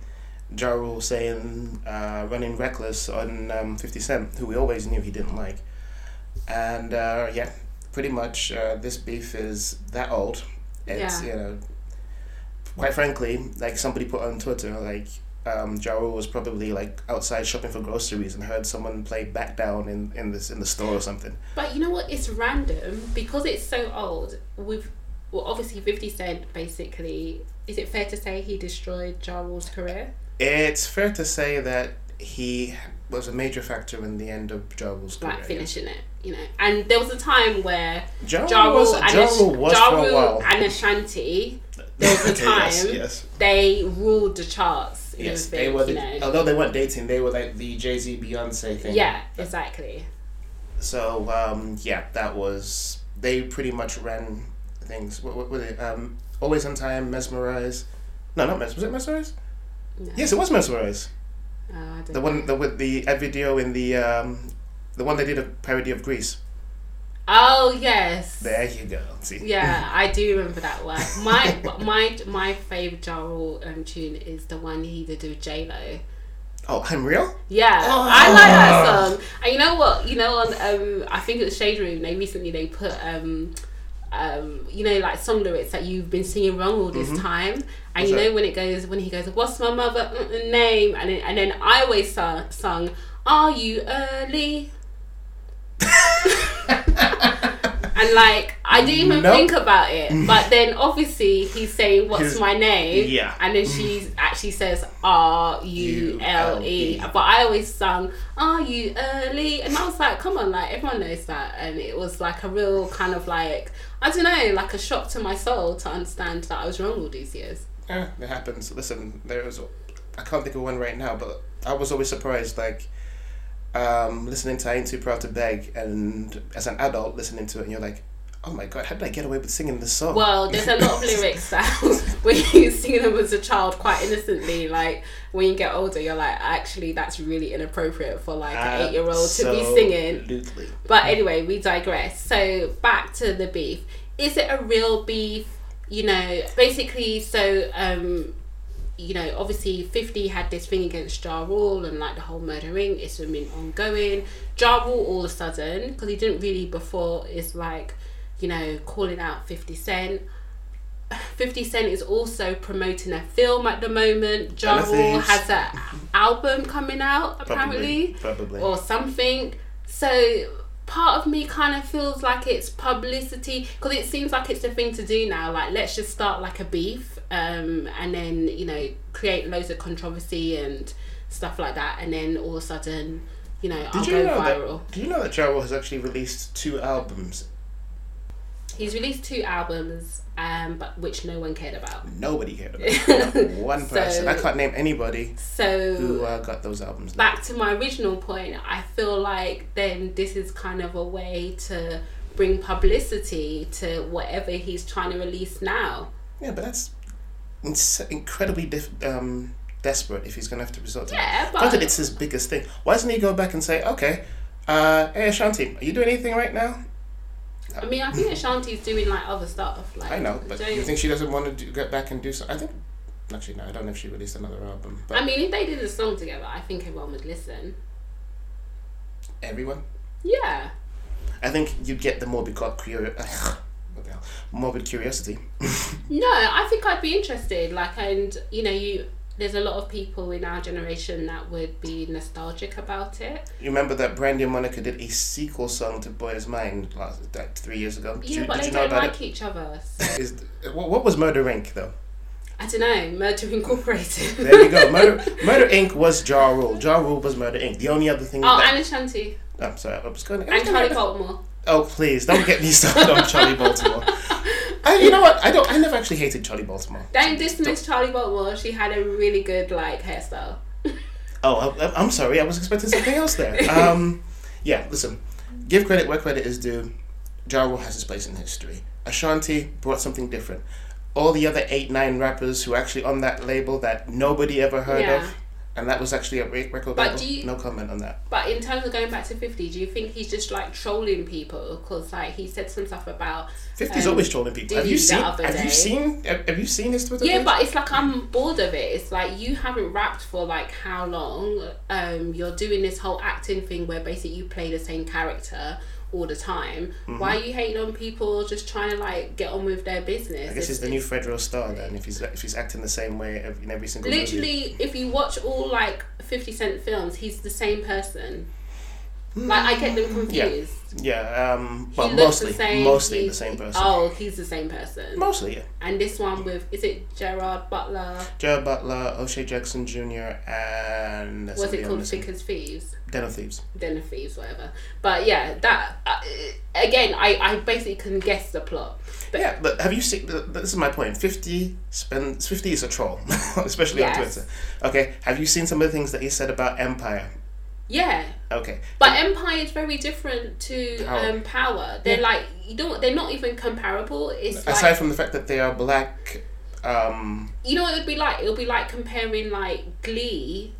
A: Ja Rule saying uh, "running reckless" on um, Fifty Cent, who we always knew he didn't like, and uh, yeah, pretty much uh, this beef is that old. It's
B: Yeah.
A: you know, quite frankly, like somebody put on Twitter, like um, Ja was probably like outside shopping for groceries and heard someone play "Back Down" in in this in the store or something.
B: But you know what? It's random because it's so old. With well, obviously Fifty Cent basically. Is it fair to say he destroyed Ja Rule's career?
A: It's fair to say that he was a major factor in the end of Ja Rule's career.
B: Like finishing it, you know. And there was a time where
A: Ja
B: Ja
A: Rule was,
B: and
A: ja Rule
B: Ja
A: for a
B: Rule and Ashanti, there was a time
A: yes, yes.
B: they ruled the charts.
A: Yes, they were.
B: you
A: The,
B: know.
A: although they weren't dating, they were like the Jay Z Beyonce thing.
B: Yeah, exactly.
A: So um, yeah, that was they pretty much ran things. What, what were they? Um, Always on time, mesmerize. No, not mesmerize. Was it mesmerize?
B: No.
A: Yes, it was mesmerize.
B: Oh, I don't
A: The
B: know.
A: one the with the ad video in the um, the one they did a parody of Grease.
B: Oh yes.
A: There you go. See.
B: Yeah, I do remember that one. My my my favorite Ja Rule um, tune is the one he did with J Lo.
A: Oh, I'm real.
B: Yeah,
A: Oh.
B: I like that song. And you know what? You know, on um, I think it was Shade Room. They recently they put um, um, you know, like song lyrics that you've been singing wrong all this time. And
A: Mm-hmm. What's
B: you
A: that?
B: know when it goes when he goes, "What's my mother mm, name?" and then, and then I always sung, sung, "Are you early?" And like I didn't even
A: Nope.
B: think about it. But then obviously he's saying, "What's
A: His-
B: my name?"
A: yeah.
B: and then she actually says R U L E. But I always sung "Are you early?" and I was like, "Come on, like everyone knows that." And it was like a real kind of like I don't know, like a shock to my soul to understand that I was wrong all these years.
A: Eh, it happens. Listen, there was, I can't think of one right now, but I was always surprised, like, um, listening to I Ain't Too Proud to Beg, and as an adult listening to it, and you're like, oh my god, how did I get away with singing this song?
B: Well, there's a lot of lyrics that when you sing them as a child quite innocently, like when you get older, you're like, actually, that's really inappropriate for like an eight year old to be singing.
A: Absolutely.
B: But anyway, we digress. So back to the beef. Is it a real beef? You know, basically, so um, you know, obviously, Fifty had this thing against Ja Rule and like the whole murdering. It's been ongoing. Ja Rule all of a sudden, because he didn't really before, is like, you know, calling out Fifty Cent. 50 Cent is also promoting a film at the moment. Ja Rule has an album coming out, apparently
A: Probably. Probably.
B: or something. So part of me kind of feels like it's publicity because it seems like it's the thing to do now. Like let's just start like a beef, um, and then you know create loads of controversy and stuff like that, and then all of a sudden, you know, I'll
A: Did
B: go
A: you know
B: viral.
A: that? Do you know that Ja has actually released two albums?
B: He's released two albums, um, but which no one cared about.
A: Nobody cared about. One
B: So-
A: person. I can't name anybody
B: So
A: who uh, got those albums.
B: back to my original point, I feel like then this is kind of a way to bring publicity to whatever he's trying to release now.
A: Yeah, but that's incredibly um, desperate if he's going to have to resort to
B: Yeah,
A: that.
B: but-
A: Granted, it's his biggest thing. Why doesn't he go back and say, okay, uh, hey Ashanti, are you doing anything right now?
B: I mean, I think Ashanti's doing like other stuff. Like
A: I know, but you think she doesn't want to do, get back and do so? I think, actually, no, I don't know if she released another album, but
B: I mean, if they did a song together, I think everyone would listen.
A: everyone.
B: Yeah.
A: I think you'd get the morbid cu- curio- what the hell? Morbid curiosity.
B: No, I think I'd be interested. Like, and you know, you there's a lot of people in our generation that would be nostalgic about it.
A: You remember that Brandy and Monica did a sequel song to Boy Is Mine last that three years ago? Did
B: yeah,
A: you,
B: but
A: did
B: they don't like
A: it?
B: each other. So.
A: Is what, what was Murder Inc. though?
B: I don't know. Murder Incorporated.
A: There you go. Murder Murder Inc. was Ja Rule. Ja Rule was Murder Inc. The only other thing.
B: oh,
A: that,
B: and Ashanti
A: I'm sorry, I was going. I was
B: and Charlie Baltimore.
A: Oh please, don't get me started on Charlie Baltimore. I, you know what? I don't. I never actually hated Charlie Baltimore.
B: Don't dismiss Charlie Baltimore. She had a really good like hairstyle.
A: Oh, I, I'm sorry. I was expecting something else there. Um, yeah. Listen, give credit where credit is due. Ja Rule has his place in history. Ashanti brought something different. All the other eight, nine rappers who are actually on that label that nobody ever heard
B: Yeah.
A: of, and that was actually a re- record
B: But
A: label.
B: you-
A: no comment on that.
B: But in terms of going back to 50, do you think he's just like trolling people? Because like he said some stuff about.
A: 50's
B: um,
A: always trolling people. Have you seen? Have
B: day.
A: you seen? Have, have you seen his Twitter?
B: Yeah,
A: page?
B: but it's like I'm bored of it. It's like you haven't rapped for like how long? Um, you're doing this whole acting thing where basically you play the same character all the time.
A: Mm-hmm.
B: Why are you hating on people just trying to like get on with their business?
A: I guess he's
B: It's-
A: the new federal Star then. If he's if he's acting the same way in every single movie.
B: Literally, if you watch all like 50 Cent films, he's the same person. Like, I get them confused.
A: Yeah, yeah
B: um,
A: but mostly,
B: the same.
A: mostly the same person.
B: Oh, he's the same person.
A: Mostly, yeah.
B: And this one with, is it Gerard Butler?
A: Gerard Butler, O'Shea Jackson Jr., and
B: Was it called. Thick as Thieves?
A: Den of Thieves.
B: Den of Thieves, whatever. But yeah, that uh, again, I, I basically can guess the plot. But
A: yeah, but have you seen? th- This is my point. Fifty spends. Fifty is a troll, especially on Twitter. Okay, have you seen some of the things that he said about Empire?
B: Yeah,
A: Okay,
B: but Empire is very different to
A: Power.
B: um, Power. They're
A: Yeah.
B: like you don't. They're not even comparable. It's
A: aside
B: like
A: from the fact that they are black, um,
B: you know what it would be like. It would be like comparing like Glee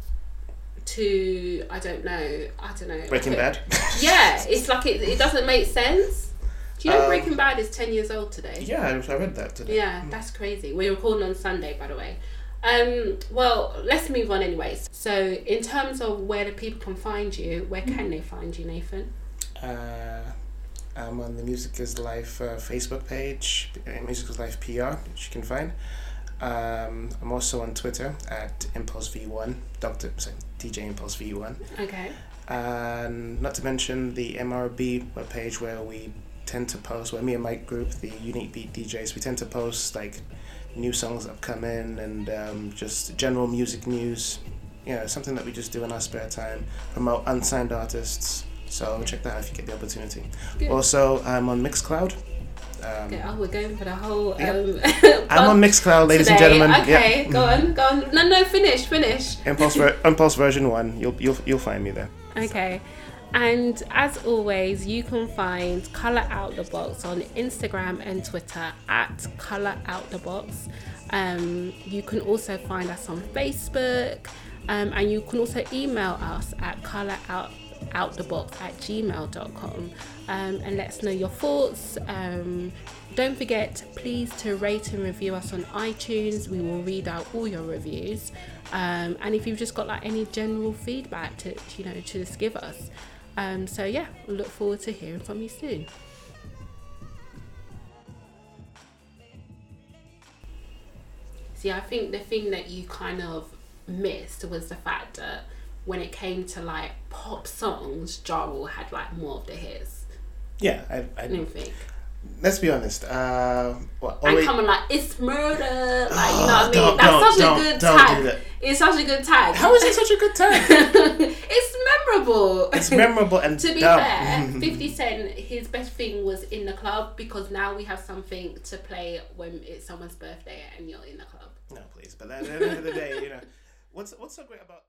B: to I don't know. I don't know.
A: Breaking Bad.
B: Yeah, it's like it, it doesn't make sense. Do you know
A: Um,
B: Breaking Bad is 10 years old today?
A: yeah, I I read that today.
B: Yeah, that's crazy. We're recording on Sunday, by the way. Um, well, let's move on, anyways. So, in terms of where the people can find you, where can they find you, Nathan?
A: Uh, I'm on the Music is Life uh, Facebook page, uh, Music is Life PR, which you can find. Um, I'm also on Twitter at Impulse V1, Doctor sorry, DJ Impulse V1.
B: Okay.
A: And not to mention the MRB webpage where we tend to post, where me and my group, the Unique Beat DJs, we tend to post like new songs that have come in and um, just general music news. You know, something that we just do in our spare time, promote unsigned artists. So check that out if you get the opportunity.
B: Good.
A: Also, I'm on Mixcloud. Um,
B: Okay, oh, we're going for the whole.
A: Yep.
B: Um,
A: I'm on Mixcloud, ladies and gentlemen.
B: Okay,
A: Yeah.
B: go on, go on. No, no, finish, finish.
A: Impulse, ver- Impulse version one. You'll you'll you'll find me there.
B: Okay. And as always, you can find Colour Out the Box on Instagram and Twitter at Colour Out the Box. Um, you can also find us on Facebook, um, and you can also email us at Colour Out at gmail.com um, and let us know your thoughts. Um, don't forget please to rate and review us on itunes. We will read out all your reviews. Um, and if you've just got like any general feedback to you know to just give us um, so yeah look forward to hearing from you soon. See i think the thing that you kind of missed was the fact that when it came to like pop songs Ja Rule had like more of the hits.
A: Yeah, I,
B: I
A: I,
B: don't think
A: let's be honest. Uh, well,
B: and
A: always-
B: coming like it's murder like you
A: Oh,
B: know what I mean that's such a good tag it's such a good tag
A: how is it such a good time?
B: it's memorable
A: It's memorable and
B: to be
A: dumb.
B: fair 50 cent his best thing was in the club because now we have something to play when it's someone's birthday and you're in the club
A: no, please. But at the end of the day, you know, what's what's so great about